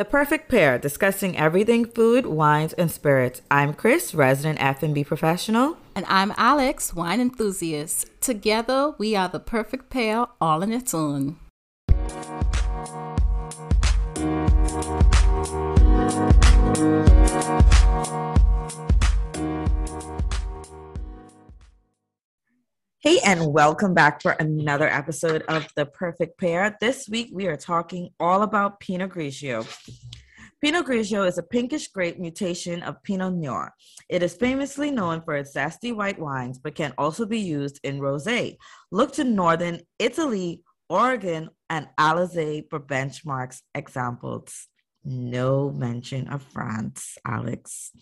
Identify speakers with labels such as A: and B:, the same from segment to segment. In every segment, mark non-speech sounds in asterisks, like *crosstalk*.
A: The Perfect Pair, discussing everything food, wines, and spirits. I'm Chris, resident F&B professional.
B: And I'm Alex, wine enthusiast. Together, we are the perfect pair all in its own.
A: Hey, and welcome back for another episode of The Perfect Pair. This week we are talking all about Pinot Grigio. Pinot Grigio is a pinkish grape mutation of Pinot Noir. It is famously known for its zesty white wines, but can also be used in rosé. Look to northern Italy, Oregon, and Alsace for benchmarks examples. No mention of France, Alex.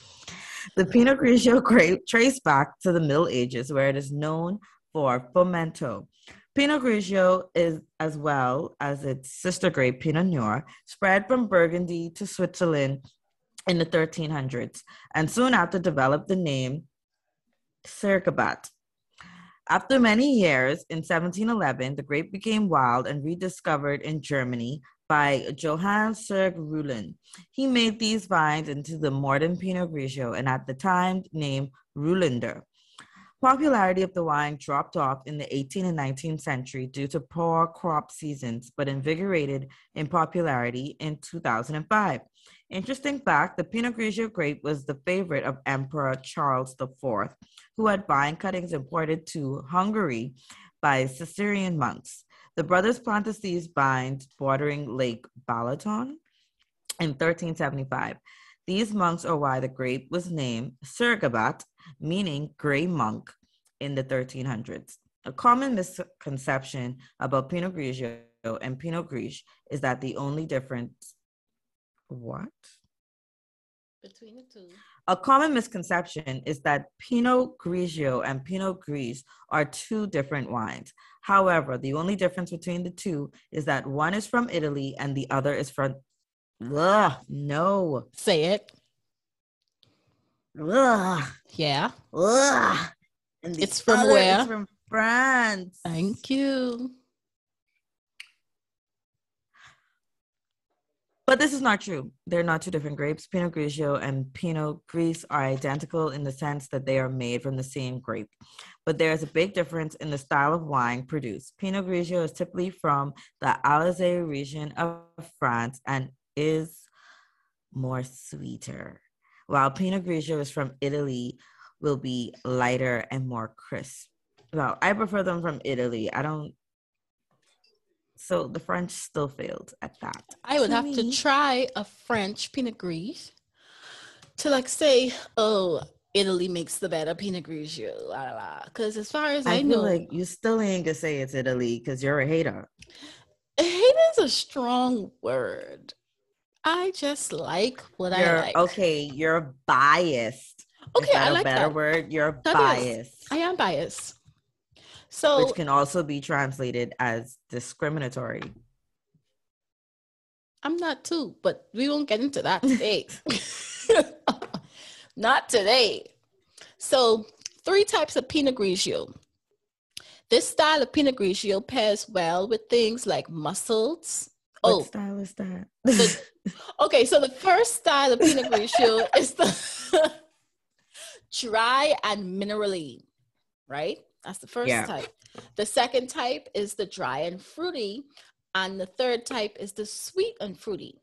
A: The Pinot Grigio *laughs* grape traced back to the Middle Ages, where it is known for Fromenteau. Pinot Grigio is, as well as its sister grape, Pinot Noir, spread from Burgundy to Switzerland in the 1300s, and soon after developed the name Szürkebarát. After many years, in 1711, the grape became wild and rediscovered in Germany by Johann Seger Ruland. He made these vines into the modern Pinot Grigio and at the time named Ruländer. Popularity of the wine dropped off in the 18th and 19th century due to poor crop seasons, but invigorated in popularity in 2005. Interesting fact the Pinot Grigio grape was the favorite of Emperor Charles IV, who had vine cuttings imported to Hungary by Cistercian monks. The brothers planted these vines bordering Lake Balaton in 1375. These monks are why the grape was named Szürkebarát, meaning gray monk, in the 1300s. A common misconception about Pinot Grigio and Pinot Gris is that the only difference. What?
B: Between the two.
A: A common misconception is that Pinot Grigio and Pinot Gris are two different wines. However, the only difference between the two is that one is from Italy and the other is from Ugh, no.
B: Say it.
A: Ugh.
B: Yeah.
A: Ugh. And
B: it's from where?
A: It's from France.
B: Thank you.
A: But this is not true. They're not two different grapes. Pinot Grigio and Pinot Gris are identical in the sense that they are made from the same grape. But there is a big difference in the style of wine produced. Pinot Grigio is typically from the Alsace region of France and is more sweeter, while Pinot Grigio is from Italy, will be lighter and more crisp. Well, I prefer them from Italy. I don't. So the French still failed at that.
B: I would have me. to try a French Pinot Gris to like say, oh, Italy makes the better Pinot Grigio, Because as far as I,
A: I
B: know,
A: like you still ain't gonna say it's Italy because you're a hater.
B: Hate is a strong word. I just like what
A: you're,
B: I like.
A: Okay, you're biased.
B: Okay, I like
A: a better
B: that.
A: word. You're that biased.
B: Is. I am biased. So
A: which can also be translated as discriminatory.
B: I'm not too, but we won't get into that today. *laughs* *laughs* not today. So, three types of Pinot Grigio. This style of Pinot Grigio pairs well with things like mussels,
A: what oh, style is that?
B: the, *laughs* okay, so the first style of Pinot Grigio is the *laughs* dry and minerally, right? That's the first yeah. type. The second type is the dry and fruity, and the third type is the sweet and fruity.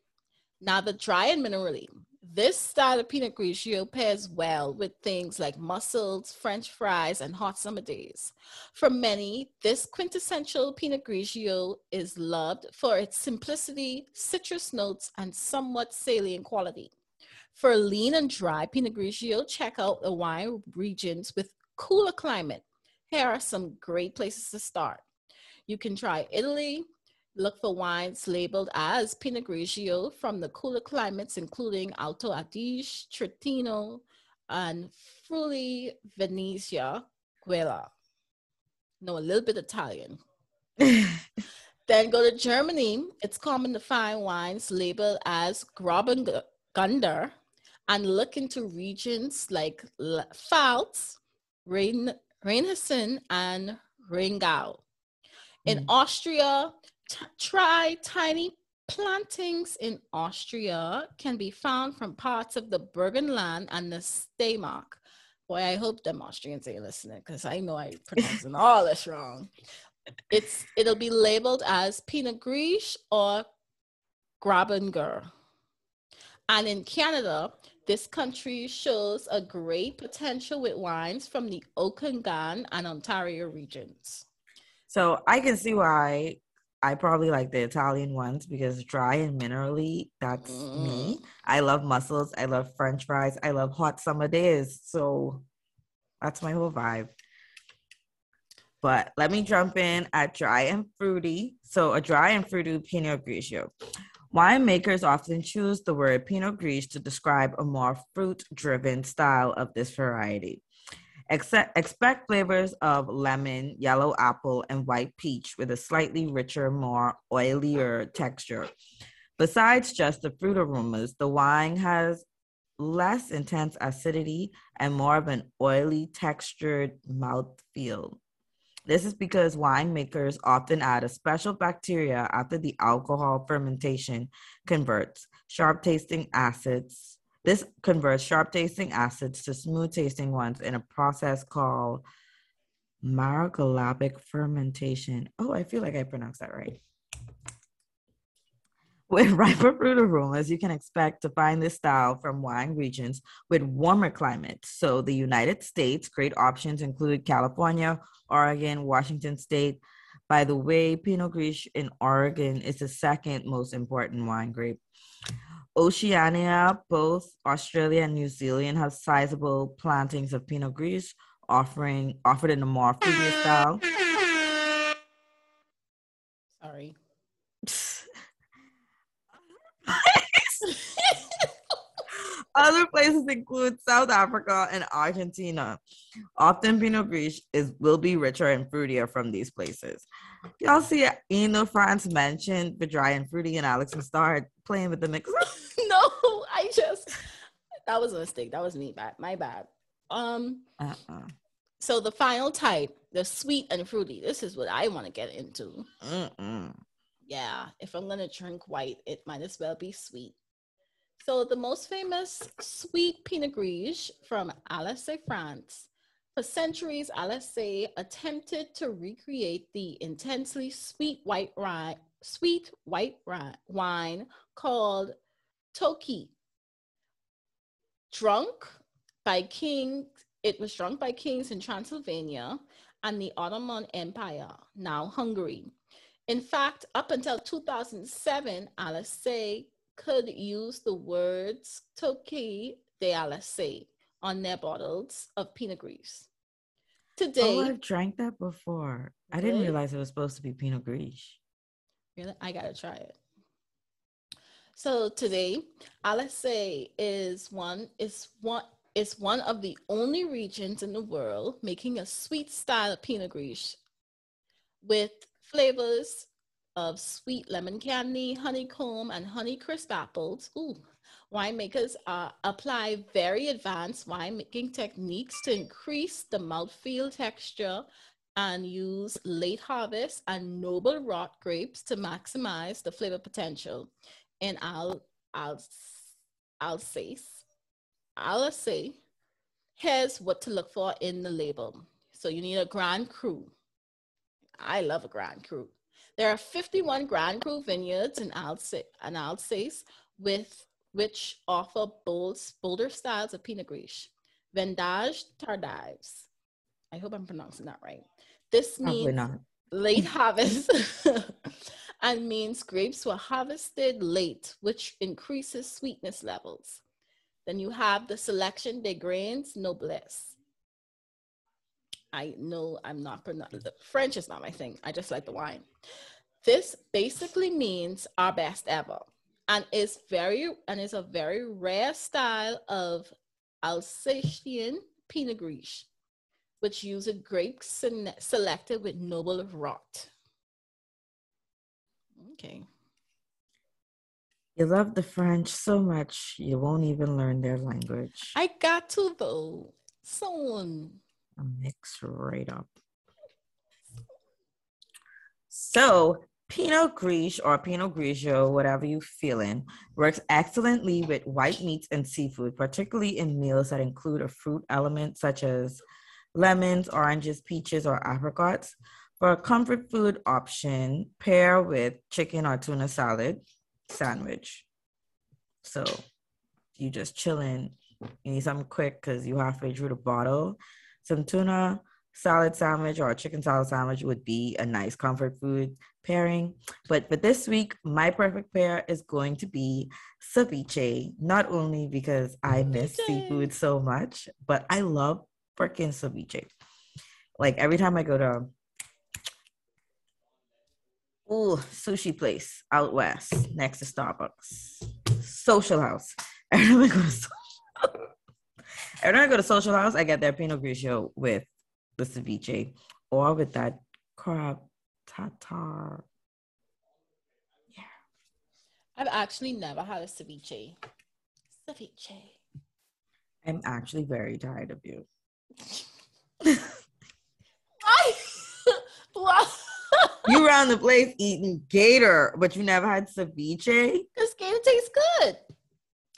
B: Now, the dry and minerally, this style of Pinot Grigio pairs well with things like mussels, French fries, and hot summer days. For many, this quintessential Pinot Grigio is loved for its simplicity, citrus notes, and somewhat salient quality. For lean and dry Pinot Grigio, check out the wine regions with cooler climate. Here are some great places to start. You can try Italy, Look for wines labeled as Pinot Grigio from the cooler climates, including Alto Adige, Trentino, and Friuli Venezia Giulia. Know a little bit Italian. *laughs* then go to Germany. It's common to find wines labeled as Grauburgunder and look into regions like Pfalz, Rhein, Rheinhessen, and Rheingau. In mm. Austria, t- try tiny plantings in Austria can be found from parts of the Burgenland and the Steiermark. Boy, I hope them Austrians are listening because I know I'm pronouncing all this wrong. It's it'll be labeled as Pinot Gris or Graubünden. And in Canada, this country shows a great potential with wines from the Okanagan and Ontario regions.
A: So I can see why I probably like the Italian ones because dry and minerally, that's mm. me. I love mussels. I love French fries. I love hot summer days. So that's my whole vibe. But let me jump in at dry and fruity. So a dry and fruity Pinot Grigio. Winemakers often choose the word Pinot Gris to describe a more fruit driven style of this variety. Except, expect flavors of lemon, yellow apple, and white peach with a slightly richer, more oilier texture. Besides just the fruit aromas, the wine has less intense acidity and more of an oily, textured mouthfeel. This is because winemakers often add a special bacteria after the alcohol fermentation converts sharp tasting acids. This converts sharp tasting acids to smooth tasting ones in a process called margolabic fermentation. Oh, I feel like I pronounced that right. With *laughs* riper fruit aromas, you can expect to find this style from wine regions with warmer climates. So, the United States, great options include California, Oregon, Washington State. By the way, Pinot Gris in Oregon is the second most important wine grape. Oceania, both Australia and New Zealand have sizable plantings of Pinot Gris, offering offered in a more fruity style.
B: Sorry. *laughs*
A: Other places include South Africa and Argentina. Often Pinot Gris is will be richer and fruitier from these places. Y'all see, you know, France mentioned the dry and fruity, and Alex and Star playing with the mix. *laughs* *laughs*
B: no, I just that was a mistake. That was me bad. My bad. Um. Uh-uh. So the final type, the sweet and fruity. This is what I want to get into. Mm-mm. Yeah, if I'm gonna drink white, it might as well be sweet. So the most famous sweet Pinot Gris from Alsace, France. For centuries, Alsace attempted to recreate the intensely sweet white wine, sweet white wine called Tokay. Drunk by kings, it was drunk by kings in Transylvania and the Ottoman Empire, now Hungary. In fact, up until 2007, Alsace could use the words Tokay de Alsace on their bottles of Pinot Gris.
A: Oh, today, oh, I've drank that before. Really? I didn't realize it was supposed to be Pinot Gris.
B: Really, I gotta try it. So today, Alsace is one is one is one of the only regions in the world making a sweet style of Pinot Gris with flavors of sweet lemon candy, honeycomb, and honey crisp apples. Ooh, winemakers uh, apply very advanced winemaking techniques to increase the mouthfeel texture and use late harvest and noble rot grapes to maximize the flavor potential. I'll, I'll say, I'll say, here's what to look for in the label. So you need a Grand Cru. I love a Grand Cru. There are 51 Grand Cru vineyards in Alsace, with which offer bold, bolder styles of Pinot Gris. Vendange tardives. I hope I'm pronouncing that right. This means late harvest *laughs* and means grapes were harvested late, which increases sweetness levels. Then you have the selection des grains noblesse. I know I'm not pronouncing the French is not my thing. I just like the wine. This basically means our best ever and it's very and it's a very rare style of Alsatian Pinot Gris, which uses grapes selected with noble rot. Okay.
A: You love the French so much, you won't even learn their language.
B: I got to though. Soon.
A: A mix right up. So Pinot Gris or Pinot Grigio, whatever you feeling, works excellently with white meats and seafood, particularly in meals that include a fruit element such as lemons, oranges, peaches, or apricots. For a comfort food option, pair with chicken or tuna salad sandwich. So you just chilling, you need something quick because you halfway through the bottle. Some tuna salad sandwich or a chicken salad sandwich would be a nice comfort food pairing. But for this week, my perfect pair is going to be ceviche, not only because I mm. miss seafood so much, but I love freaking ceviche. Like every time I go to Ooh, sushi place out west next to Starbucks. Social House. *laughs* Every time I go to social, every time I go to Social House, I get their Pinot Grigio with the ceviche or with that crab tartar.
B: Yeah. I've actually never had a ceviche. Ceviche.
A: I'm actually very tired of you.
B: Why? *laughs* Why?
A: you around the place eating gator, but you never had ceviche?
B: Because gator tastes good.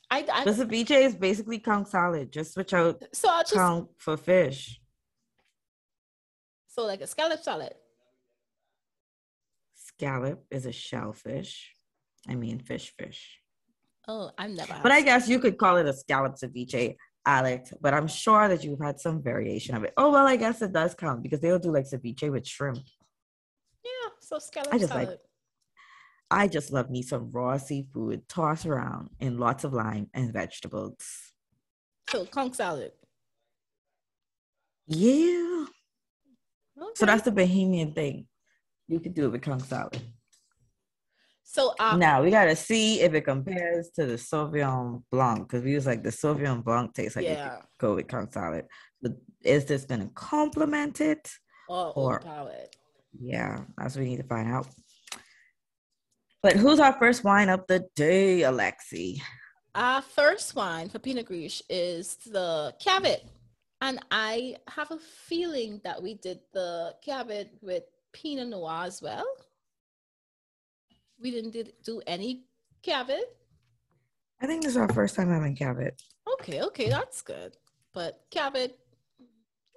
B: I, I,
A: the ceviche is basically conch salad. Just switch out so I'll just, conch for fish.
B: So like a scallop salad.
A: Scallop is a shellfish. I mean fish fish.
B: Oh, I'm never.
A: But I guess you could call it a scallop ceviche, Alex. But I'm sure that you've had some variation of it. Oh well, I guess it does count because they'll do like ceviche with shrimp.
B: Yeah, so scallop I just salad. like
A: I just love me some raw seafood tossed around in lots of lime and vegetables.
B: So conch salad.
A: Yeah. Okay. So that's the Bahamian thing. You could do it with conch salad.
B: So um,
A: now we gotta see if it compares to the Sauvignon Blanc because we was like the Sauvignon Blanc tastes like yeah. go with conch salad. But is this gonna complement it
B: or, or it?
A: Yeah, that's what we need to find out. But who's our first wine of the day, Alexi?
B: Our first wine for Pinot Gris is the Cavit. And I have a feeling that we did the Cavit with Pinot Noir as well. We didn't did, do any Cavit.
A: I think this is our first time having Cavit.
B: Okay, okay, that's good. But Cavit,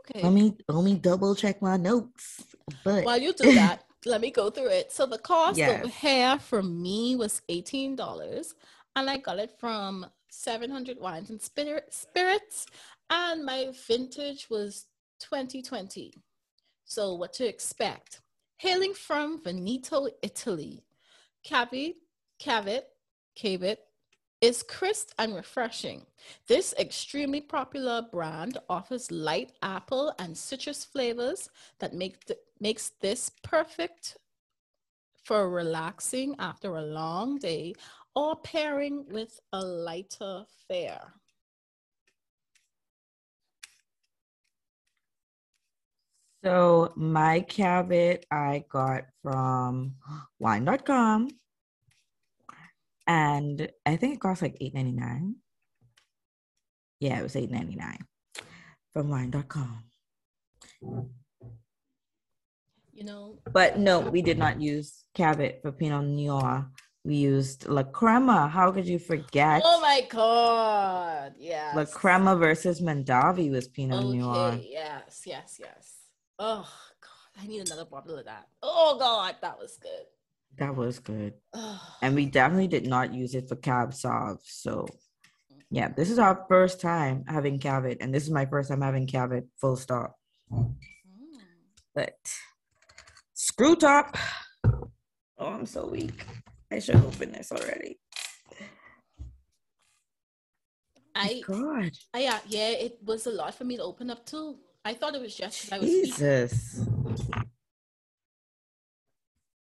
A: okay. Let me let me double check my notes. But
B: while you do *laughs* that, let me go through it. So the cost yes. of hair for me was eighteen dollars, and I got it from Seven Hundred Wines and Spirits, and my vintage was 2020. So what to expect? Hailing from Veneto, Italy, Cavit, Cavit, Cavit is crisp and refreshing. This extremely popular brand offers light apple and citrus flavors that make th- makes this perfect for relaxing after a long day or pairing with a lighter fare.
A: So my Cavit I got from wine.com and I think it cost like eight ninety nine. Yeah, it was eight ninety nine from wine.com.
B: You know,
A: but no, we did not use Cavit for Pinot Noir. We used La Crema. How could you forget?
B: Oh my god! Yeah.
A: La Crema versus Mondavi was Pinot okay, Noir.
B: Yes, yes, yes. Oh god, I need another bottle of that. Oh god, that was good.
A: That was good. and we definitely did not use it for Cab Sauv. So yeah, this is our first time having Cavit, and this is my first time having Cavit full stop. Mm. But screw top. Oh, I'm so weak. I should open this already.
B: I
A: God.
B: I uh, yeah, it was a lot for me to open up too. I thought it was just
A: I was Jesus.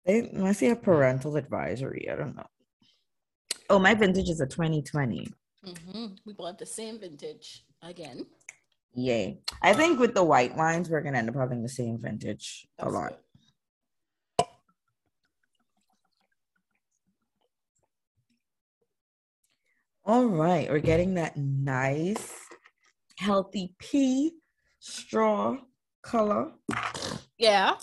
A: They must have a parental advisory. I don't know. Oh, my vintage is a 2020.
B: Mm-hmm. We bought the same vintage again.
A: Yay. I think with the white wines, we're going to end up having the same vintage That's a lot. Good. All right. We're getting that nice, healthy pea straw color.
B: Yeah.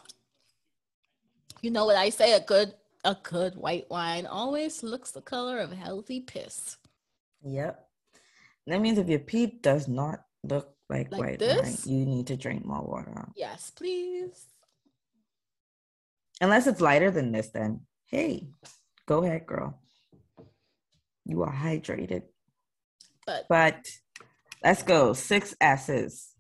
B: You know what I say? A good a good white wine always looks the color of healthy piss.
A: Yep. That means if your pee does not look like, like white this? wine, you need to drink more water.
B: Yes, please.
A: Unless it's lighter than this, then hey, go ahead, girl. You are hydrated. But, but let's go. Six S's.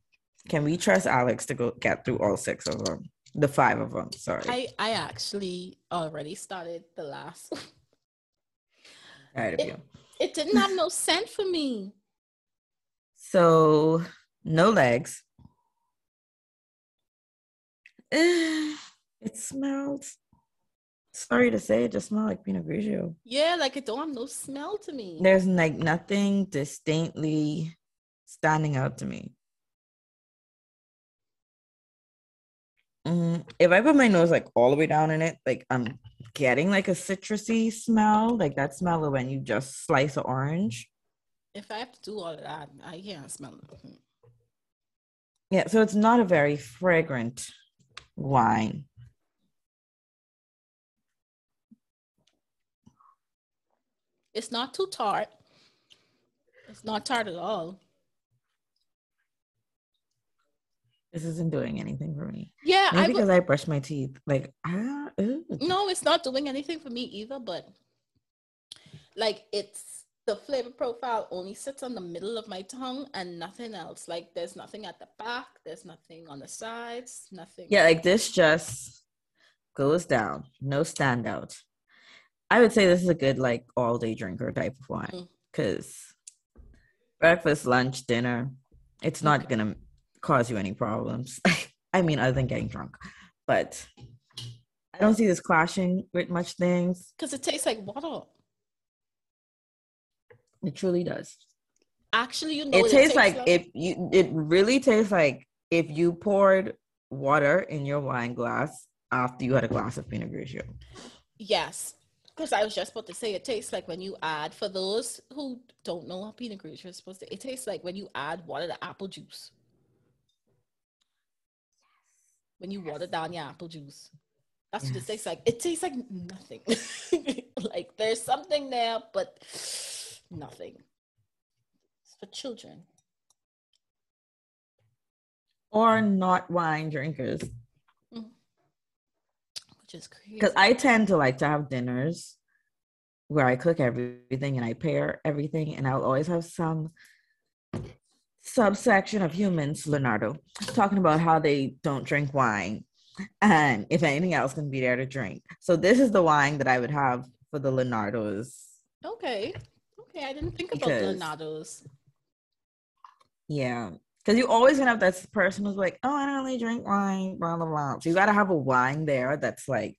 A: Can we trust Alex to go get through all six of them? The five of them. Sorry.
B: I I actually already started the last. *laughs*
A: Of
B: it,
A: you.
B: It didn't have no scent for me. *laughs*
A: So no legs. *sighs* it smelled. Sorry to say, it just smelled like Pinot Grigio.
B: Yeah, like it don't have no smell to me.
A: There's like nothing distinctly standing out to me. Mm, if I put my nose like all the way down in it, like I'm getting like a citrusy smell, like that smell of when you just slice an orange.
B: If I have to do all of that, I can't smell it.
A: Yeah, so it's not a very fragrant wine.
B: It's not too tart. It's not tart at all.
A: This isn't doing anything for me.
B: Yeah,
A: Maybe I because I brush my teeth. Like, ah,
B: no, it's not doing anything for me either. But like, it's the flavor profile only sits on the middle of my tongue and nothing else. Like, there's nothing at the back. There's nothing on the sides. Nothing.
A: Yeah, like this just goes down. No standout. I would say this is a good like all day drinker type of wine because mm. breakfast, lunch, dinner, it's not okay. gonna cause you any problems. *laughs* I mean, other than getting drunk, but I don't see this clashing with much things
B: because it tastes like water.
A: It truly does.
B: Actually, you know,
A: it, it tastes, tastes like, like if you. It really tastes like if you poured water in your wine glass after you had a glass of Pinot Grigio.
B: Yes, because I was just about to say it tastes like when you add, for those who don't know how Pinot Grigio is supposed to, it tastes like when you add water to apple juice. When you water down your apple juice. That's yes. what it tastes like. It tastes like nothing. *laughs* like there's something there, but nothing. It's for children.
A: Or not wine drinkers mm.
B: which is crazy.
A: Because I tend to like to have dinners where I cook everything and I pair everything, and I'll always have some subsection of humans, Leonardo, talking about how they don't drink wine and if anything else can be there to drink. So this is the wine that I would have for the Leonardos.
B: Okay. Okay, I didn't think because, about Leonardos.
A: Yeah. Because you always gonna have that person who's like, oh, I don't really drink wine, blah blah blah. So you gotta have a wine there that's like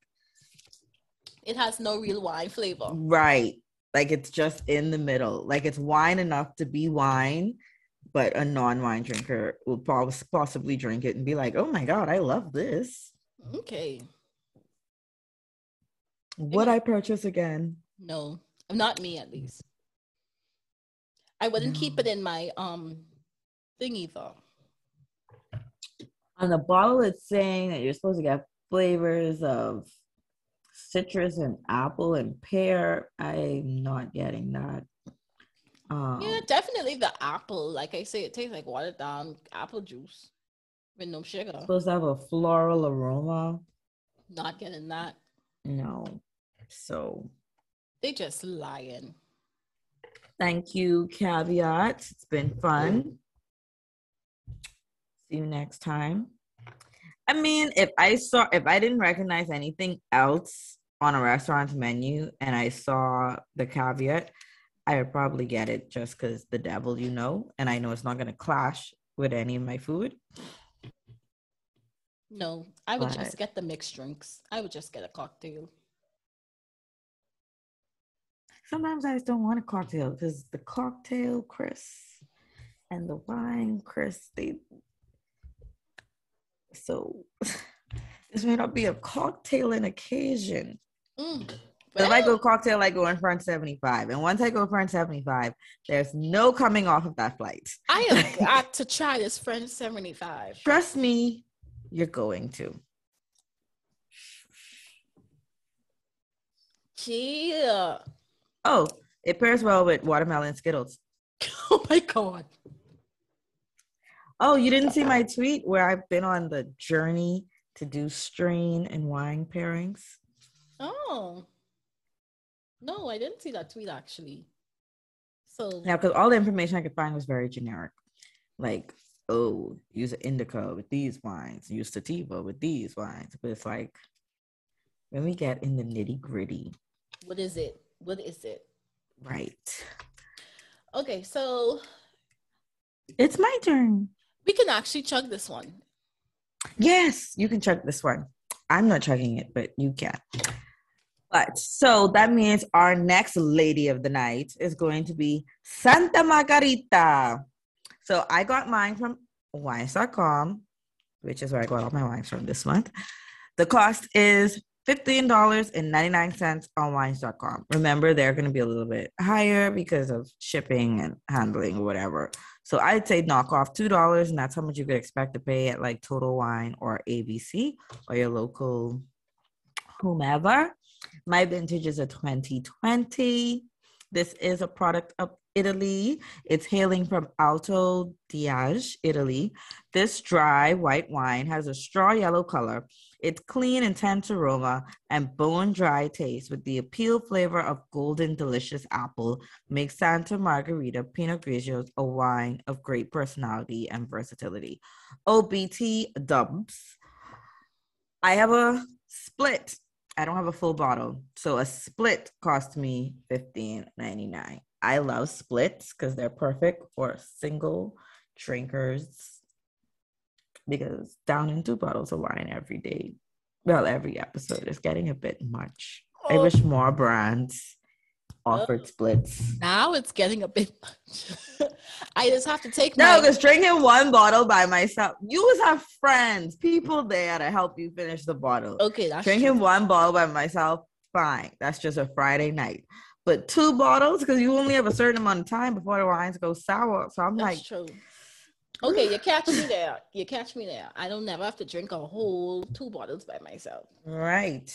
B: it has no real wine flavor.
A: Right. Like it's just in the middle. Like it's wine enough to be wine, but a non-wine drinker will possibly drink it and be like, oh my god, I love this.
B: Okay.
A: Would I purchase again?
B: No, not me at least. I wouldn't no. keep it in my um thingy though.
A: On the bottle, it's saying that you're supposed to get flavors of citrus and apple and pear. I'm not getting that.
B: Um, yeah, definitely the apple. Like I say, it tastes like watered down apple juice with no sugar.
A: Supposed to have a floral aroma.
B: Not getting that.
A: No. So
B: they just lying.
A: Thank you, Cavit. It's been fun. See you next time. I mean, if I saw, if I didn't recognize anything else on a restaurant's menu and I saw the Cavit, I would probably get it just because the devil, you know, and I know it's not going to clash with any of my food.
B: No, I would but, just get the mixed drinks. I would just get a cocktail.
A: Sometimes I just don't want a cocktail because the cocktail, Chris, and the wine, Chris, they so *laughs* this may not be a cocktailing occasion. Mm. But if I go cocktail, I go in French 75. And once I go French 75, there's no coming off of that flight.
B: I have *laughs* got to try this French 75.
A: Trust me, you're going to.
B: Yeah.
A: Oh, it pairs well with watermelon Skittles. *laughs*
B: Oh my god.
A: Oh, you didn't see my tweet where I've been on the journey to do strain and wine pairings?
B: Oh. No, I didn't see that tweet actually. So
A: yeah, because all the information I could find was very generic. Like, oh, use an indica with these wines, use sativa with these wines. But it's like when we get in the nitty gritty.
B: What is it? What is it?
A: Right.
B: Okay, so
A: it's my turn.
B: We can actually chug this one.
A: Yes, you can chug this one. I'm not chugging it, but you can. But so that means our next lady of the night is going to be Santa Margherita. So I got mine from wines.com, which is where I got all my wines from this month. The cost is $15.99 on wines.com. Remember, they're going to be a little bit higher because of shipping and handling or whatever. So I'd say knock off $2, and that's how much you could expect to pay at like Total Wine or ABC or your local whomever. My vintage is a 2020. This is a product of Italy. It's hailing from Alto Adige, Italy. This dry white wine has a straw yellow color. It's clean, intense aroma and bone dry taste with the appeal flavor of golden, delicious apple makes Santa Margherita Pinot Grigio a wine of great personality and versatility. OBT dubs. I have a split I don't have a full bottle. So a split cost me $15.99. I love splits because they're perfect for single drinkers because down in two bottles of wine every day. Well, every episode is getting a bit much. Oh. I wish more brands offered oh. splits.
B: Now it's getting a bit much. *laughs* I just have to take
A: no, because drinking one bottle by myself, you always have friends, people there to help you finish the bottle.
B: Okay, that's
A: drinking
B: true.
A: one bottle by myself, fine. That's just a Friday night. But two bottles, because you only have a certain amount of time before the wines go sour. So I'm
B: that's
A: like,
B: true. Okay, you *sighs* catch me there. You catch me there. I don't never have to drink a whole two bottles by myself.
A: Right.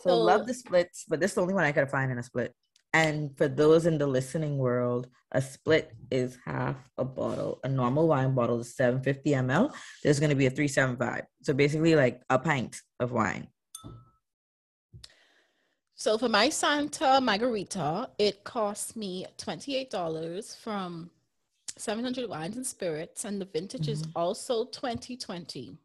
A: So, love the splits, but this is the only one I could find in a split. And for those in the listening world, a split is half a bottle. A normal wine bottle is 750 ml. There's going to be a 375. So basically, like a pint of wine.
B: So for my Santa Margherita, it cost me $28 from 700 Wines and Spirits, and the vintage mm-hmm. is also 2020.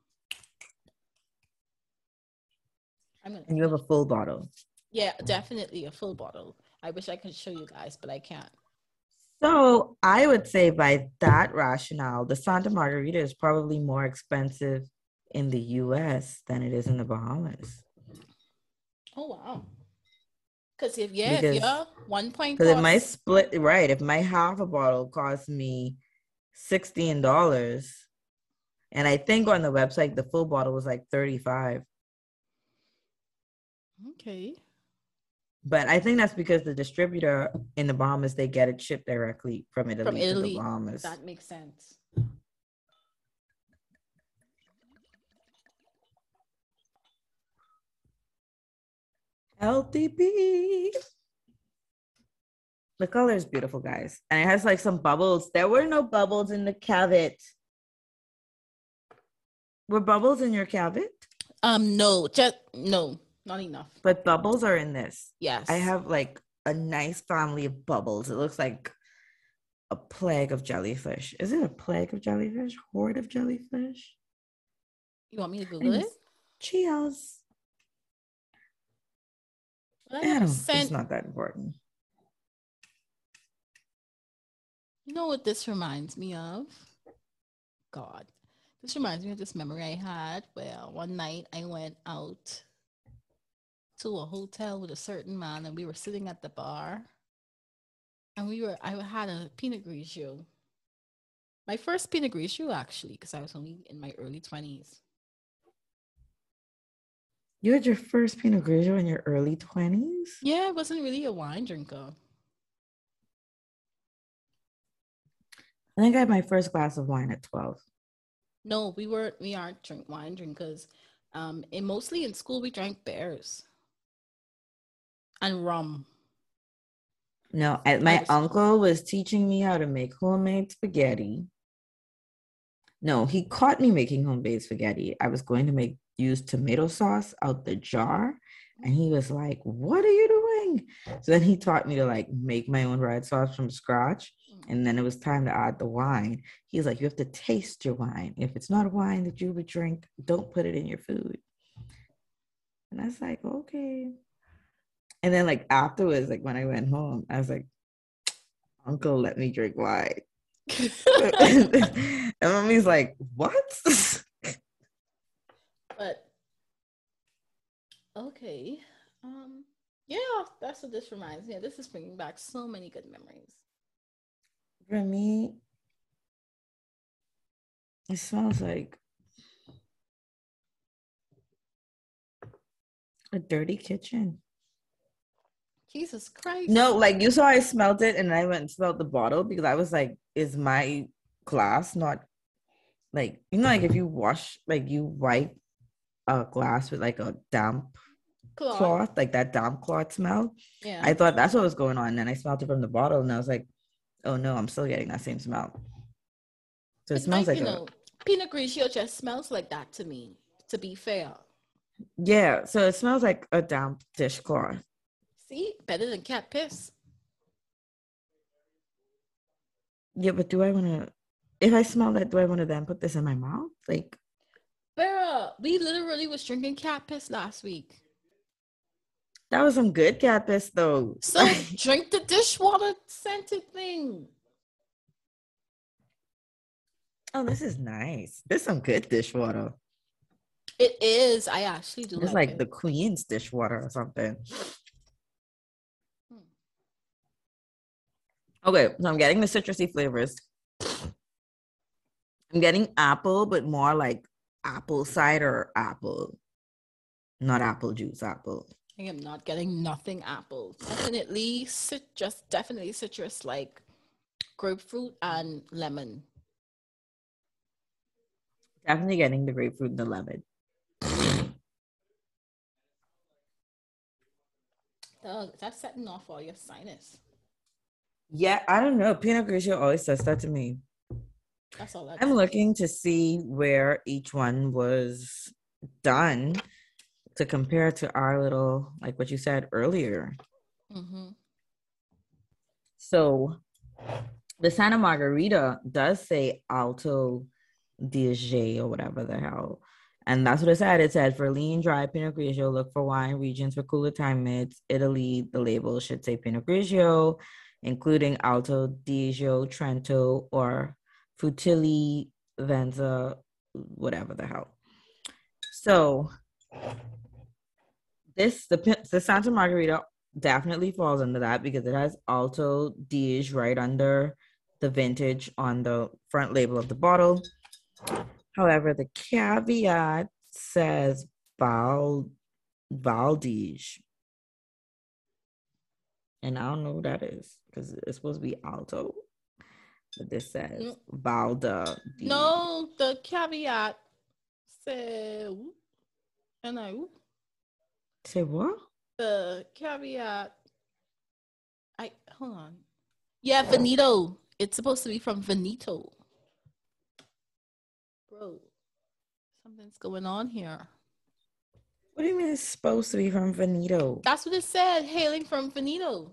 A: And you have a full bottle.
B: Yeah, definitely a full bottle. I wish I could show you guys, but I can't.
A: So I would say by that rationale, the Santa Margherita is probably more expensive in the US than it is in the Bahamas.
B: Oh wow. Cause if yeah, because, if you're one point
A: because if my split right, if my half a bottle costs me sixteen dollars, and I think on the website the full bottle was like 35
B: Okay.
A: But I think that's because the distributor in the Bahamas they get it shipped directly from Italy, from Italy. to the Bahamas.
B: That makes sense.
A: LDP. The color is beautiful, guys. And it has like some bubbles. There were no bubbles in the Cavit. Were bubbles in your Cavit?
B: Um, no, just no. Not enough.
A: But bubbles are in this.
B: Yes.
A: I have like a nice family of bubbles. It looks like a plague of jellyfish. Is it a plague of jellyfish? Horde of jellyfish?
B: You want me to Google it?
A: Cheers. I don't, sent... It's not that important.
B: You know what this reminds me of? God. This reminds me of this memory I had where one night I went out to a hotel with a certain man and we were sitting at the bar and we were I had a Pinot Grigio. My first Pinot Grigio actually because I was only in my early 20s.
A: You had your first Pinot Grigio in your early 20s?
B: Yeah, I wasn't really a wine drinker.
A: I think I had my first glass of wine at 12.
B: No, we weren't. we aren't drink wine drinkers. Um, and mostly in school we drank beers. And rum.
A: No, my uncle was teaching me how to make homemade spaghetti. No, he caught me making homemade spaghetti. I was going to make use tomato sauce out the jar, and he was like, "What are you doing?" So then he taught me to like make my own red sauce from scratch. And then it was time to add the wine. He's like, "You have to taste your wine. If it's not a wine that you would drink, don't put it in your food." And I was like, "Okay." And then like afterwards, like when I went home, I was like, Uncle let me drink wine. *laughs* and mommy's like, What? *laughs*
B: but okay. Um yeah, that's what this reminds me of. This is bringing back so many good memories.
A: For me, it smells like a dirty kitchen.
B: Jesus Christ.
A: No, like you saw I smelled it and I went and smelled the bottle because I was like, is my glass not like you know like if you wash like you wipe a glass with like a damp cloth, cloth like that damp cloth smell. Yeah. I thought that's what was going on. And then I smelled it from the bottle and I was like, oh no, I'm still getting that same smell.
B: So it smells like, like you a, know, Pinot Grigio just smells like that to me, to be fair.
A: Yeah, so it smells like a damp dishcloth.
B: See, better than cat piss.
A: Yeah, but do I want to? If I smell that, do I want to then put this in my mouth? Like,
B: Vera, we literally was drinking cat piss last week.
A: That was some good cat piss, though.
B: So *laughs* drink the dishwater scented thing.
A: Oh, this is nice. This is some good dishwater.
B: It is. I actually do.
A: It's like, like the Queen's dishwater or something. Okay, so I'm getting the citrusy flavors. I'm getting apple, but more like apple cider apple, not apple juice apple.
B: I am not getting nothing apple. Definitely citrus, definitely citrus like grapefruit and lemon.
A: Definitely getting the grapefruit and the lemon.
B: Doug, that's setting off all your sinus.
A: Yeah, I don't know. Pinot Grigio always says that to me.
B: That's all.
A: I'm looking to see where each one was done to compare to our little, like what you said earlier. Mm-hmm. So the Santa Margherita does say Alto DSJ or whatever the hell. And that's what it said. It said for lean, dry Pinot Grigio, look for wine regions for cooler climates. Italy, the label should say Pinot Grigio including Alto, Digio, Trento, or Futili, Venza, whatever the hell. So this the the Santa Margherita definitely falls under that because it has Alto Dige right under the vintage on the front label of the bottle. However, the Cavit says Val Valdige. And I don't know who that is because it's supposed to be alto. But this says mm. Valda.
B: No, the Cavit says, and I
A: say what?
B: The Cavit. I hold on. Yeah, Veneto. It's supposed to be from Veneto. Bro, something's going on here.
A: What do you mean it's supposed to be from Veneto?
B: That's what it said, hailing from Veneto.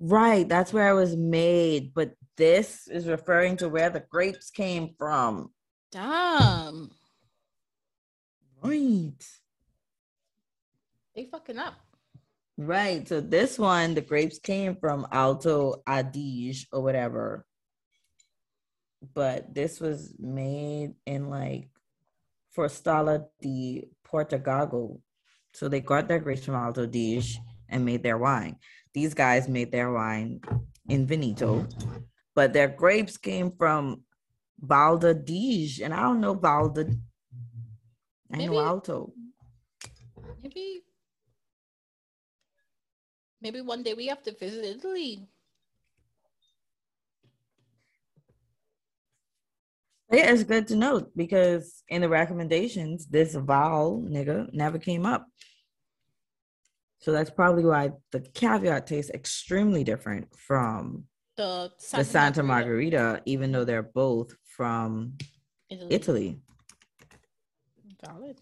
A: Right, that's where it was made, but this is referring to where the grapes came from.
B: Damn.
A: Right.
B: They fucking up.
A: Right. So this one, the grapes came from Alto Adige or whatever. But this was made in like Forstalla di Portogallo. So they got their grapes from Alto Adige and made their wine. These guys made their wine in Veneto, mm-hmm. but their grapes came from Balda Dige, and I don't know Balda. I maybe, know Alto.
B: Maybe, maybe one day we have to visit Italy.
A: Yeah, it's good to know because in the recommendations, this Val nigga never came up. So that's probably why the Cavit tastes extremely different from
B: the Santa,
A: the Santa Margherita. Margherita. even though they're both from Italy. Italy.
B: Valid.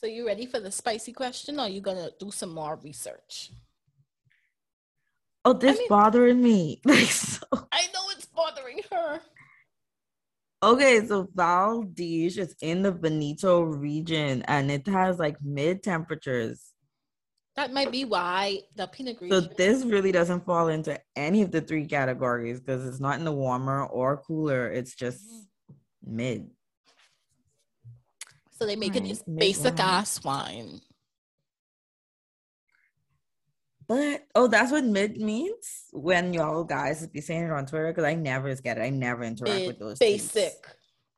B: So you ready for the spicy question or are you gonna do some more research?
A: Oh, this I mean, bothering me. *laughs* Like so.
B: I know it's bothering her.
A: Okay, so Valdish is in the Veneto region and it has like mid temperatures.
B: That might be why the Pinot Grigio.
A: So this really doesn't fall into any of the three categories because it's not in the warmer or cooler. It's just mm-hmm. mid.
B: So they make right, it basic ass wine.
A: But oh, that's what mid means when y'all guys be saying it on Twitter because I never get it. I never interact mid, with those
B: basic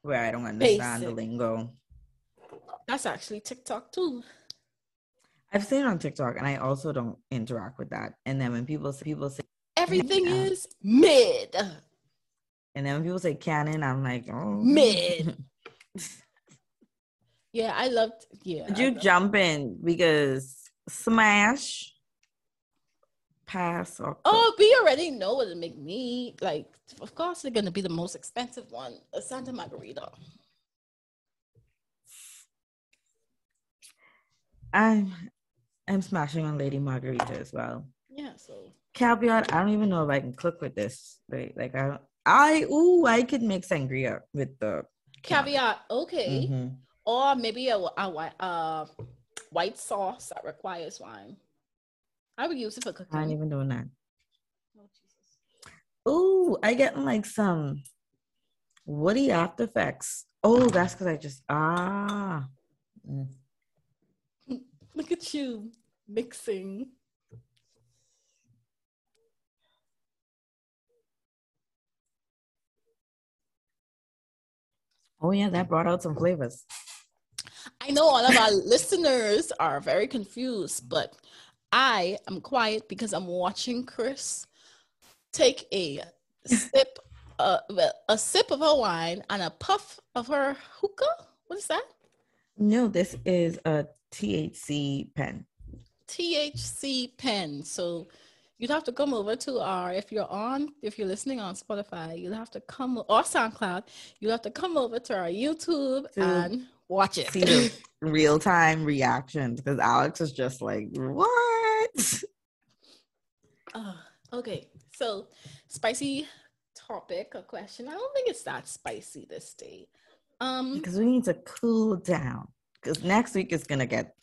A: where I don't understand basic. the lingo.
B: That's actually TikTok too.
A: I've seen it on TikTok and I also don't interact with that. And then when people say people say
B: everything yeah. is mid.
A: And then when people say canon, I'm like, oh
B: mid. *laughs* yeah, I loved yeah.
A: Did you jump in because smash pass or
B: oh we already know what it make me like of course they're gonna be the most expensive one a Santa Margherita
A: i'm i'm smashing on lady margarita as well
B: yeah so
A: Cavit i don't even know if i can cook with this right like i i ooh i could make sangria with the
B: Cavit okay mm-hmm. or maybe a, a, a white sauce that requires wine I would use it for cooking.
A: I ain't even doing that. Oh, Jesus. Ooh, I get like some woody after effects. Oh, that's because I just ah.
B: Mm. *laughs* Look at you mixing.
A: Oh yeah, that brought out some flavors.
B: I know all of our *laughs* listeners are very confused, but I am quiet because I'm watching Chris take a sip, *laughs* uh, a sip of her wine and a puff of her hookah. What is that?
A: No, this is a THC pen.
B: THC pen. So you'd have to come over to our if you're on if you're listening on Spotify, you'd have to come or SoundCloud, you'll have to come over to our YouTube to and watch it.
A: See the *laughs* real time reactions because Alex is just like, what?
B: uh, okay, so spicy topic, a question. I don't think it's that spicy this day. Um,
A: because we need to cool down. Because next week is gonna get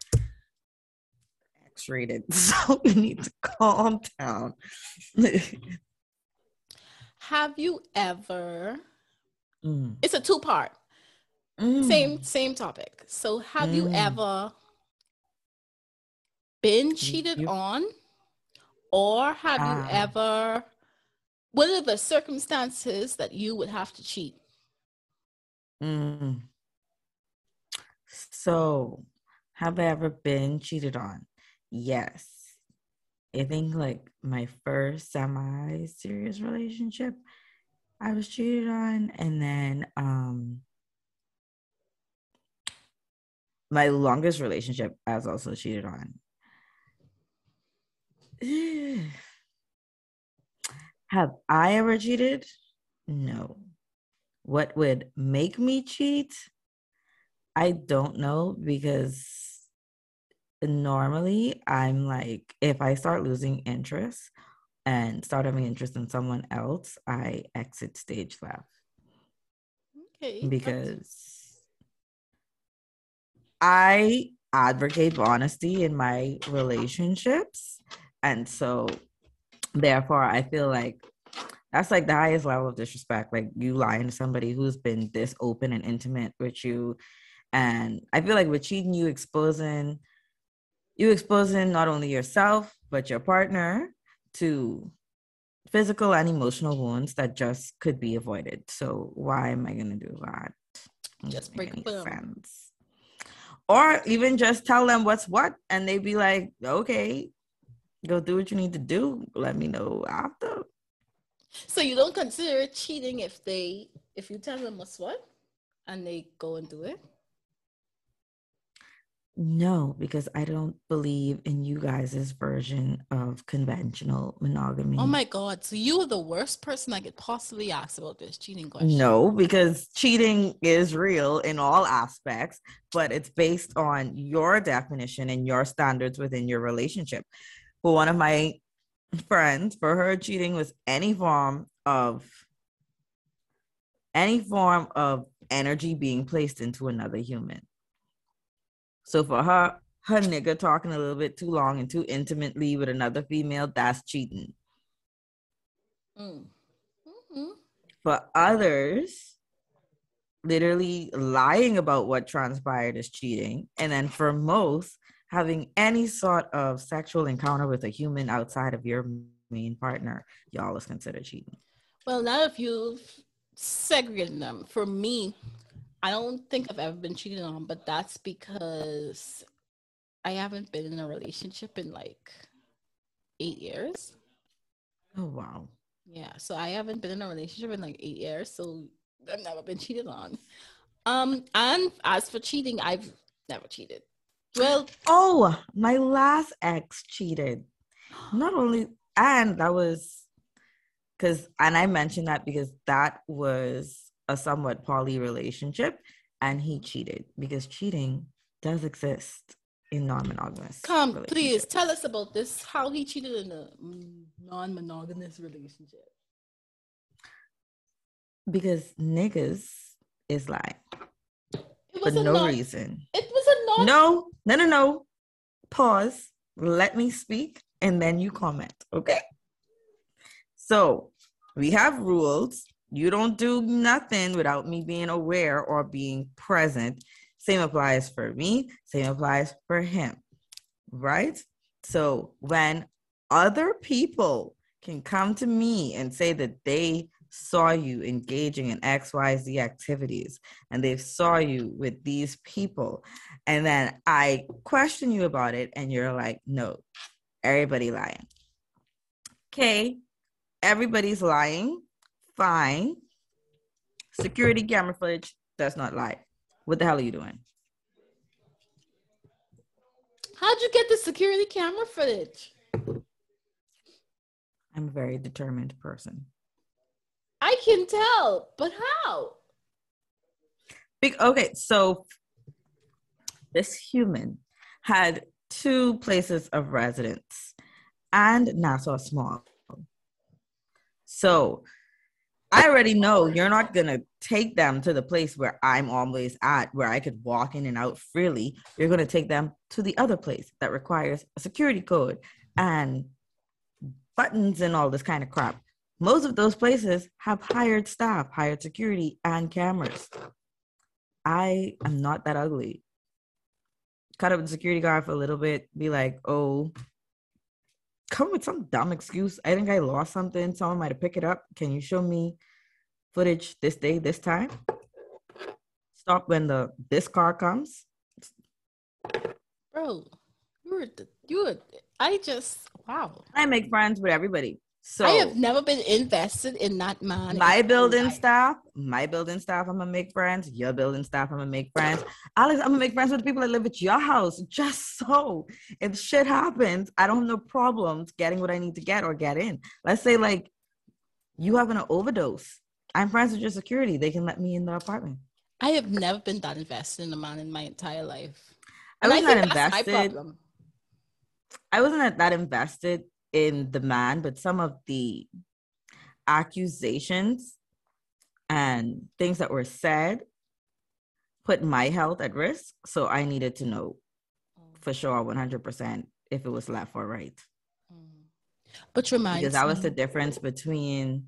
A: X-rated, *laughs* so we need to calm down.
B: Have you ever? Mm. It's a two-part. Mm. Same same topic. So, have mm. you ever been cheated you, on? Or have uh, you ah. ever, what are the circumstances that you would have to cheat?
A: Mm. So, have I ever been cheated on? Yes. I think like my first semi serious relationship, I was cheated on. And then um my longest relationship, I was also cheated on. *sighs* Have I ever cheated? No. What would make me cheat? I don't know because normally I'm like, if I start losing interest and start having interest in someone else, I exit stage left.
B: Okay.
A: Because I advocate honesty in my relationships and so, therefore, I feel like that's like the highest level of disrespect. Like you lying to somebody who's been this open and intimate with you. And I feel like with cheating, you exposing you exposing not only yourself but your partner to physical and emotional wounds that just could be avoided. So why am I gonna do that?
B: Just break any sense.
A: Or even just tell them what's what, and they'd be like, okay, Go do what you need to do. Let me know after.
B: So you don't consider cheating if they if you tell them what's what and they go and do it?
A: No, because I don't believe in you guys' version of conventional oh monogamy.
B: Oh my god! So you are the worst person I could possibly ask about this cheating question.
A: No, because cheating is real in all aspects, but it's based on your definition and your standards within your relationship. For one of my friends, for her, cheating was any form of any form of energy being placed into another human. So for her, her nigga talking a little bit too long and too intimately with another female, that's cheating. Mm. Mm-hmm. For others, literally lying about what transpired is cheating. And then for most, having any sort of sexual encounter with a human outside of your main partner, y'all is considered cheating.
B: Well, now if you've segregated them, for me, I don't think I've ever been cheated on, but that's because I haven't been in a relationship in like eight years.
A: Oh wow.
B: Yeah, so I haven't been in a relationship in like eight years, so I've never been cheated on. Um, and as for cheating, I've never cheated. Well,
A: oh, my last ex cheated. Not *gasps* only, and that was because, and I mentioned that because that was a somewhat poly relationship and he cheated because cheating does exist in non-monogamous.
B: Come, please tell us about this. How he cheated in a non-monogamous relationship.
A: Because niggas is like for no non- reason.
B: It was a non.
A: No, no, no, no. Pause. Let me speak, and then you comment. Okay. So we have rules you don't do nothing without me being aware or being present. Same applies for me, same applies for him, right? So when other people can come to me and say that they saw you engaging in XYZ activities and they saw you with these people, and then I question you about it, and you're like, no, everybody lying. Okay, everybody's lying fine. Security camera footage that's not lie. What the hell are you doing?
B: How'd you get the security camera footage?
A: I'm a very determined person.
B: I can tell, but how?
A: Big okay, so this human had two places of residence and Nassau small. So I already know you're not gonna take them to the place where I'm always at, where I could walk in and out freely. You're gonna take them to the other place that requires a security code and buttons and all this kind of crap. Most of those places have hired staff, hired security, and cameras. I am not that ugly. Cut up the security guard for a little bit, be like, oh, come with some dumb excuse. I think I lost something. Someone might have picked it up. Can you show me footage this day, this time? Stop when the this car comes.
B: Bro, you were you were I just wow.
A: I make friends with everybody. So
B: I have never been invested in that man.
A: My building life. staff, my building staff, I'm gonna make friends. Your building staff, I'm gonna make friends. Alex, I'm gonna make friends with the people that live at your house. Just so if shit happens, I don't have no problems getting what I need to get or get in. Let's say like you having an overdose. I'm friends with your security. They can let me in the apartment.
B: I have never been that invested in a man in my entire life.
A: I was not invested. I wasn't that invested in the man, but some of the accusations and things that were said put my health at risk. So I needed to know for sure 100% if it was left or right. Mm.
B: But remind
A: because that was the difference between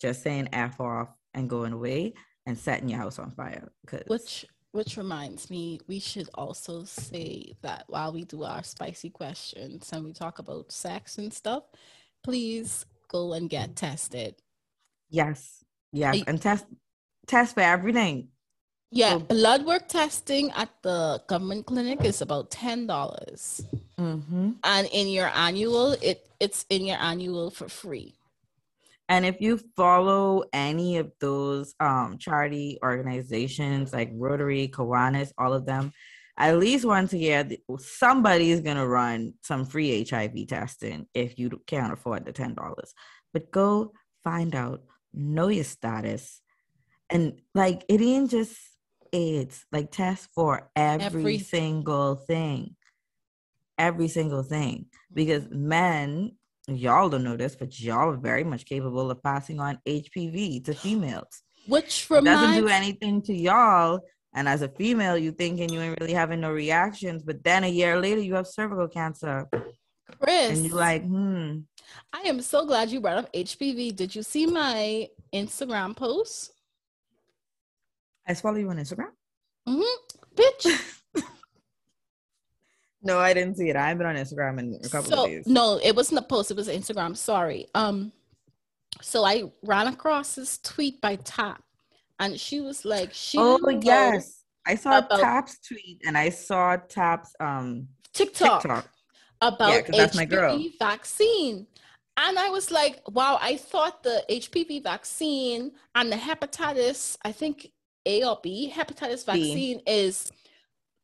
A: just saying F off and going away and setting your house on fire. Cause...
B: Which which reminds me, we should also say that while we do our spicy questions and we talk about sex and stuff, please go and get tested.
A: Yes. Yes. You, and test test for everything.
B: Yeah, so, blood work testing at the government clinic is about ten dollars, mm-hmm. and in your annual, it it's in your annual for free.
A: And if you follow any of those um, charity organizations like Rotary, Kiwanis, all of them, at least once a year, somebody is gonna run some free HIV testing if you can't afford the ten dollars. But go find out, know your status, and like it ain't just AIDS. Like test for every, every single thing, every single thing, because men y'all don't know this, but y'all are very much capable of passing on HPV to females.
B: Which reminds-
A: doesn't do anything to y'all. And as a female, you thinking you ain't really having no reactions, but then a year later you have cervical cancer.
B: Chris.
A: And you're like, hmm.
B: I am so glad you brought up HPV. Did you see my Instagram post?
A: I follow you on Instagram.
B: Mm-hmm. Bitch. *laughs*
A: No, I didn't see it. I have been on Instagram in a couple so, of days.
B: No, it wasn't a post. It was Instagram. Sorry. Um, so I ran across this tweet by Tap, and she was like, "She."
A: Oh yes, I saw Tap's tweet, and I saw Tap's um
B: TikTok, TikTok. about yeah, HPV vaccine. And I was like, wow, I thought the HPV vaccine and the hepatitis, I think A or B hepatitis vaccine B. is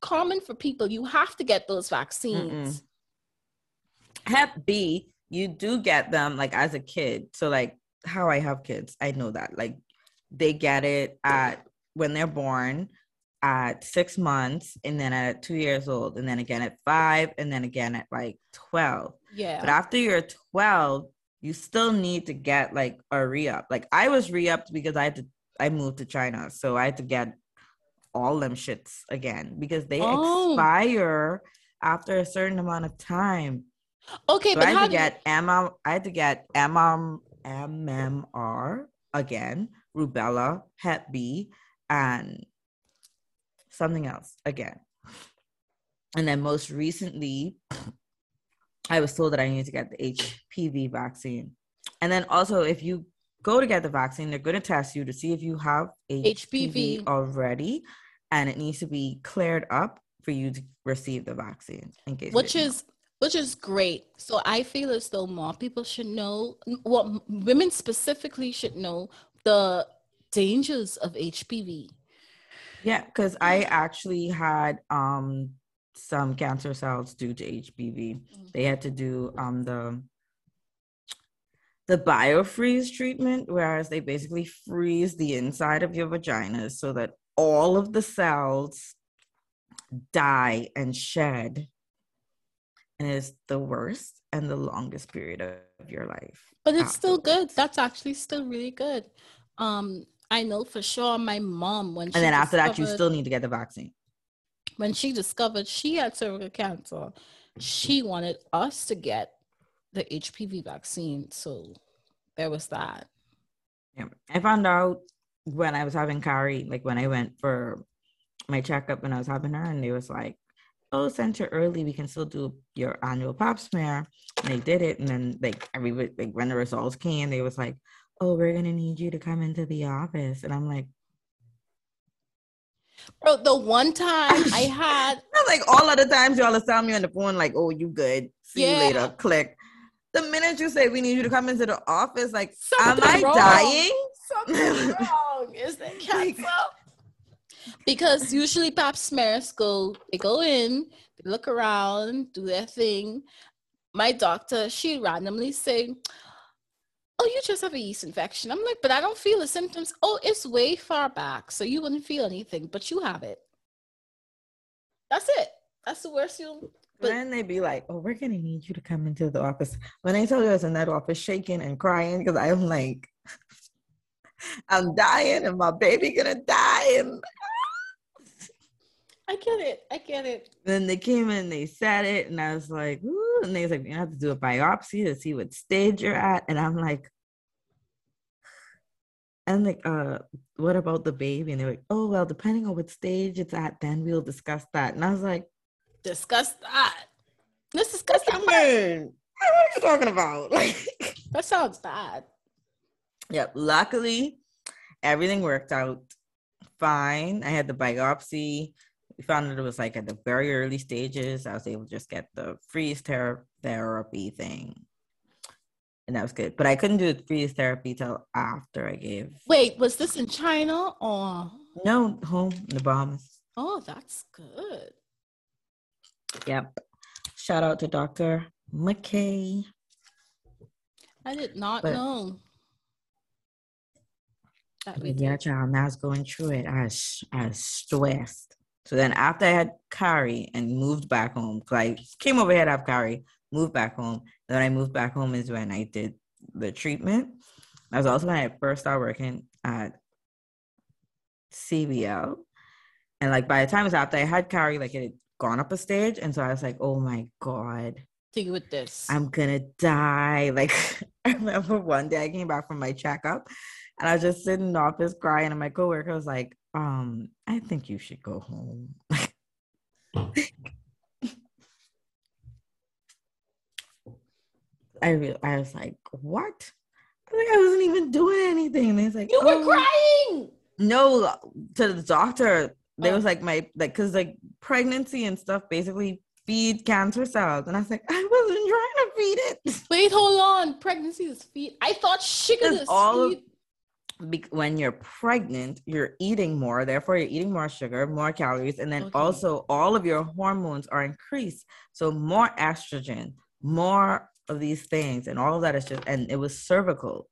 B: common for people. You have to get those vaccines.
A: Mm-mm. Hep B, you do get them like as a kid. So like how I have kids, I know that. Like they get it at when they're born at six months and then at two years old and then again at five and then again at like 12
B: yeah
A: but after you're 12 you still need to get like a re-up like i was re-upped because i had to i moved to china so i had to get all them shits again because they oh. expire after a certain amount of time.
B: Okay,
A: so but I had to get you... MM, I had to get MM, MMR again, rubella, Hep B, and something else again. And then most recently, I was told that I needed to get the HPV vaccine. And then also, if you go to get the vaccine, they're going to test you to see if you have HPV, HPV. already and it needs to be cleared up for you to receive the vaccine in case
B: which is know. which is great so i feel as though more people should know what well, women specifically should know the dangers of hpv
A: yeah because i actually had um some cancer cells due to hpv mm-hmm. they had to do um the the biofreeze treatment, whereas they basically freeze the inside of your vagina so that all of the cells die and shed and it's the worst and the longest period of your life.
B: But it's afterwards. still good. That's actually still really good. Um i know for sure my mom when
A: and then after that you still need to get the vaccine.
B: When she discovered she had cervical cancer she wanted us to get the hpv vaccine. So there was that.
A: Yeah. I found out when I was having Kari, like when I went for my checkup when I was having her, and they was like, "Oh, since you're early, we can still do your annual pap smear." And they did it, and then like every like when the results came, they was like, "Oh, we're gonna need you to come into the office," and I'm like.
B: Bro, the one time *laughs* I had *laughs*
A: like all other times y'all are telling me on the phone, like, oh, you good. See yeah. you later. Click. The minute you say we need you to come into the office, like, Something am I wrong. dying?
B: Something *laughs* wrong. Is that *laughs* cancer? because usually pap smears go, they go in, they look around, do their thing. My doctor, she randomly say, Oh, you just have a yeast infection. I'm like, but I don't feel the symptoms. Oh, it's way far back. So you wouldn't feel anything, but you have it. That's it. That's the worst you'll
A: but then they'd be like, "Oh, we're gonna need you to come into the office." When I tell you I was in that office shaking and crying because I'm like, I'm dying and my baby gonna die and
B: I get it. I get it.
A: Then they came in, they said it, and I was like, Ooh, and they was like, you have to do a biopsy to see what stage you're at. And I'm like, and like, uh, what about the baby? And they're like, oh well, depending on what stage it's at, then we'll discuss that. And I was like,
B: discuss that. Let's discuss that. What are
A: you talking about? *laughs* Like
B: that sounds bad.
A: Yep. Luckily, everything worked out fine. I had the biopsy. We found that it was like at the very early stages. I was able to just get the freeze ter- therapy thing. And that was good. But I couldn't do the freeze therapy till after I gave.
B: Wait, was this in China or?
A: No, home in the Bahamas.
B: Oh, that's good.
A: Yep. Shout out to Dr. McKay.
B: I did not but, know.
A: Yeah, child, I was going through it. I was, I was stressed. So then after I had Carrie and moved back home, because I came over here to have Carrie, moved back home. Then I moved back home is when I did the treatment. That was also when I first started working at CBL. And like by the time it was after I had Carrie, like it had gone up a stage. And so I was like, oh my God.
B: Deal with this.
A: I'm gonna die. *laughs* Like I remember one day I came back from my checkup and I was just sitting in the office crying, and my coworker was like, um, I think you should go home. *laughs* I re- I was like, what? I like I wasn't even doing anything. And he's like,
B: you oh. were crying.
A: No, to the doctor. They oh. was like my like because like pregnancy and stuff basically feed cancer cells, and I was like, I wasn't trying to feed it.
B: Wait, hold on. Pregnancy is feed. I thought sugar is all feed. Of,
A: when you're pregnant, you're eating more, therefore you're eating more sugar, more calories, and then okay. also all of your hormones are increased. So more estrogen, more of these things, and all of that is just and it was cervical.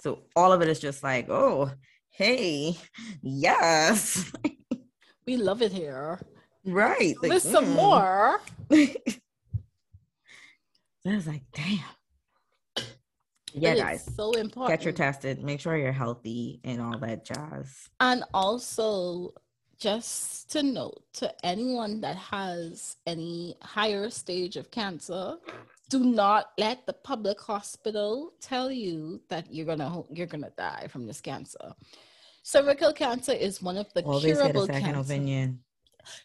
A: So all of it is just like, oh, hey, yes. *laughs*
B: we love it here.
A: Right.
B: Like, some mm. more. *laughs*
A: I was like, damn yeah guys
B: so important
A: get your tested make sure you're healthy and all that jazz.
B: And also just to note to anyone that has any higher stage of cancer do not let the public hospital tell you that you're gonna you're gonna die from this cancer. Cervical cancer is one of the Always curable cancer. opinion.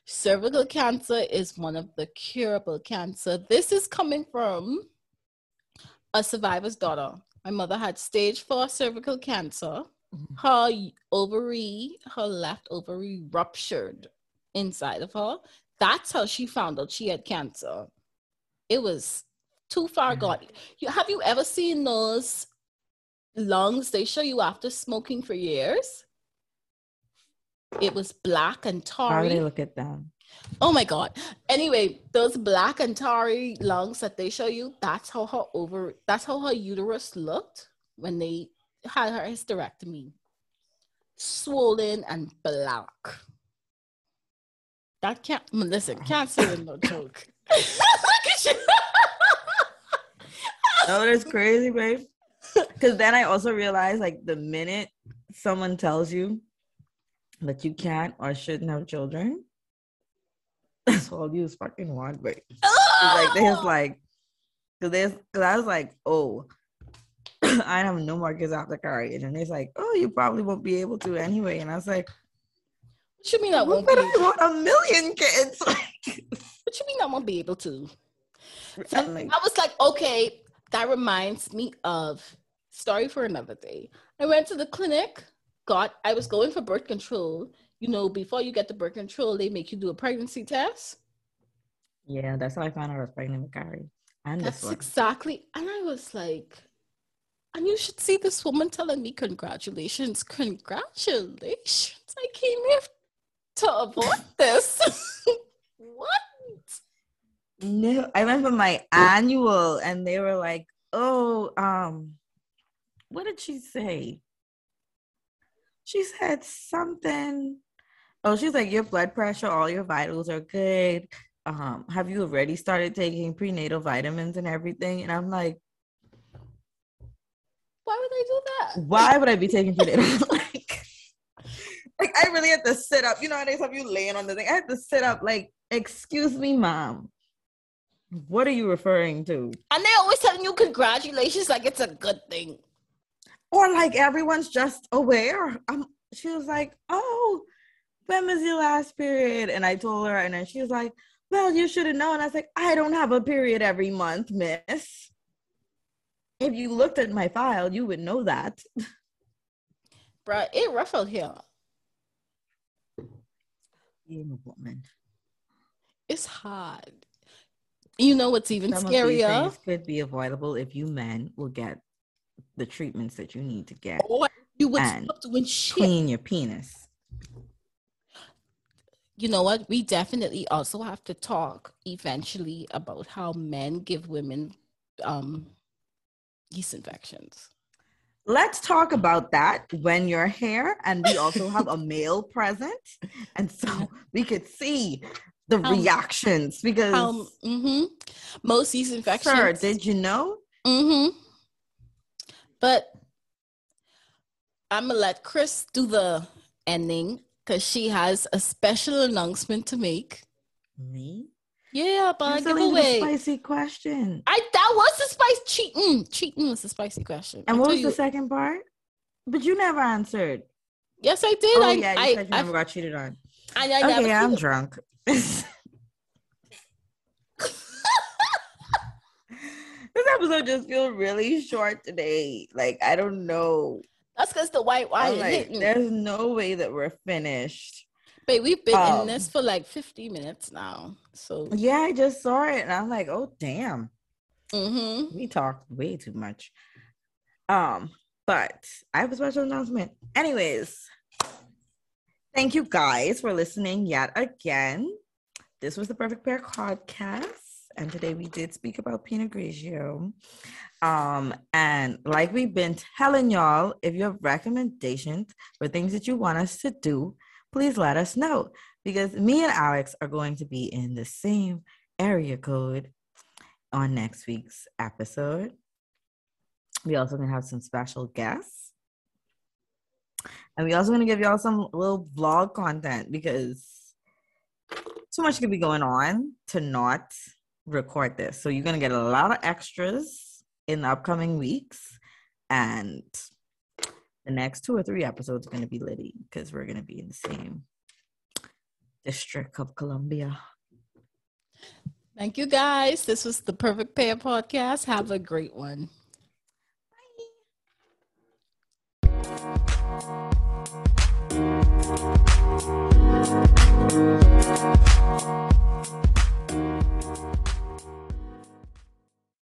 B: Cervical cancer is one of the curable cancer. This is coming from a survivor's daughter. My mother had stage four cervical cancer. Mm-hmm. Her ovary, her left ovary ruptured inside of her. That's how she found out she had cancer. It was too far mm-hmm. gone. You, have you ever seen those lungs they show you after smoking for years? It was black and tarry.
A: How do they look at them?
B: Oh my god. Anyway, those black and tarry lungs that they show you, that's how her over that's how her uterus looked when they had her hysterectomy. Swollen and black. That can't mm, listen, cancer is no joke. *laughs*
A: oh, that's crazy, babe. Because then I also realized like the minute someone tells you that you can't or shouldn't have children, that's all you fucking want, but *laughs* like there's like cause there's cause I was like, oh, *clears throat* I have no more kids after Carrie. And then it's like, oh, you probably won't be able to anyway. And I was like,
B: What you mean I won't
A: be? I want a million kids. *laughs* what
B: you mean I won't be able to? Like, I was like, okay, that reminds me of story for another day. I went to the clinic, got I was going for birth control you know, before you get the birth control, they make you do a pregnancy test.
A: Yeah, that's how I found out I was pregnant with Carrie.
B: And that's exactly. And I was like, and you should see this woman telling me, congratulations, congratulations. I came here to avoid *laughs* this. *laughs* what?
A: No, I went for my annual and they were like, oh, um, what did she say? She said something Oh, she's like, your blood pressure, all your vitals are good. Um, have you already started taking prenatal vitamins and everything? And I'm like,
B: why would I do that?
A: Why would I be taking prenatal? *laughs* like, like I really had to sit up. You know, how they have you laying on the thing. I had to sit up. Like, excuse me, mom. What are you referring to?
B: And they're always telling you congratulations, like it's a good thing.
A: Or like everyone's just aware. Um, she was like, oh when was your last period? And I told her, and then she was like, well, you should have known. I was like, I don't have a period every month, miss. If you looked at my file, you would know that. *laughs*
B: Bruh, it ruffled here.
A: Being a woman.
B: It's hard. You know what's even Some scarier? Of
A: could be avoidable if you men will get the treatments that you need to get.
B: Or you would and doing shit.
A: clean your penis
B: you know what? We definitely also have to talk eventually about how men give women um, yeast infections.
A: Let's talk about that when you're here, and we also have a male *laughs* present, and so we could see the um, reactions because um,
B: mm-hmm. most yeast infections.
A: Sir, did you know?
B: Mm-hmm. But I'm gonna let Chris do the ending because she has a special announcement to make.
A: Me?
B: Yeah, but give away.
A: spicy question.
B: I that was the spice cheating. Mm, cheating mm, was the spicy question.
A: And what was you. the second part? But you never answered.
B: Yes, I did.
A: Oh,
B: I,
A: yeah, you
B: I,
A: said you I, never got cheated on.
B: I, I
A: okay, I'm drunk. *laughs* *laughs* this episode just feels really short today. Like I don't know.
B: That's because the white wine like,
A: There's no way that we're finished.
B: But we've been um, in this for like 50 minutes now. So
A: yeah, I just saw it and I'm like, oh damn.
B: Mm-hmm.
A: We talked way too much. Um, but I have a special announcement. Anyways, thank you guys for listening yet again. This was the Perfect Pair podcast, and today we did speak about Pinot Grigio. Um, and like we've been telling y'all, if you have recommendations for things that you want us to do, please let us know because me and Alex are going to be in the same area code on next week's episode. We also gonna have some special guests. And we also gonna give y'all some little vlog content because too much could be going on to not record this. So you're going to get a lot of extras in the upcoming weeks. And the next two or three episodes are going to be Liddy because we're going to be in the same district of Columbia.
B: Thank you guys. This was the Perfect Pair podcast. Have a great one.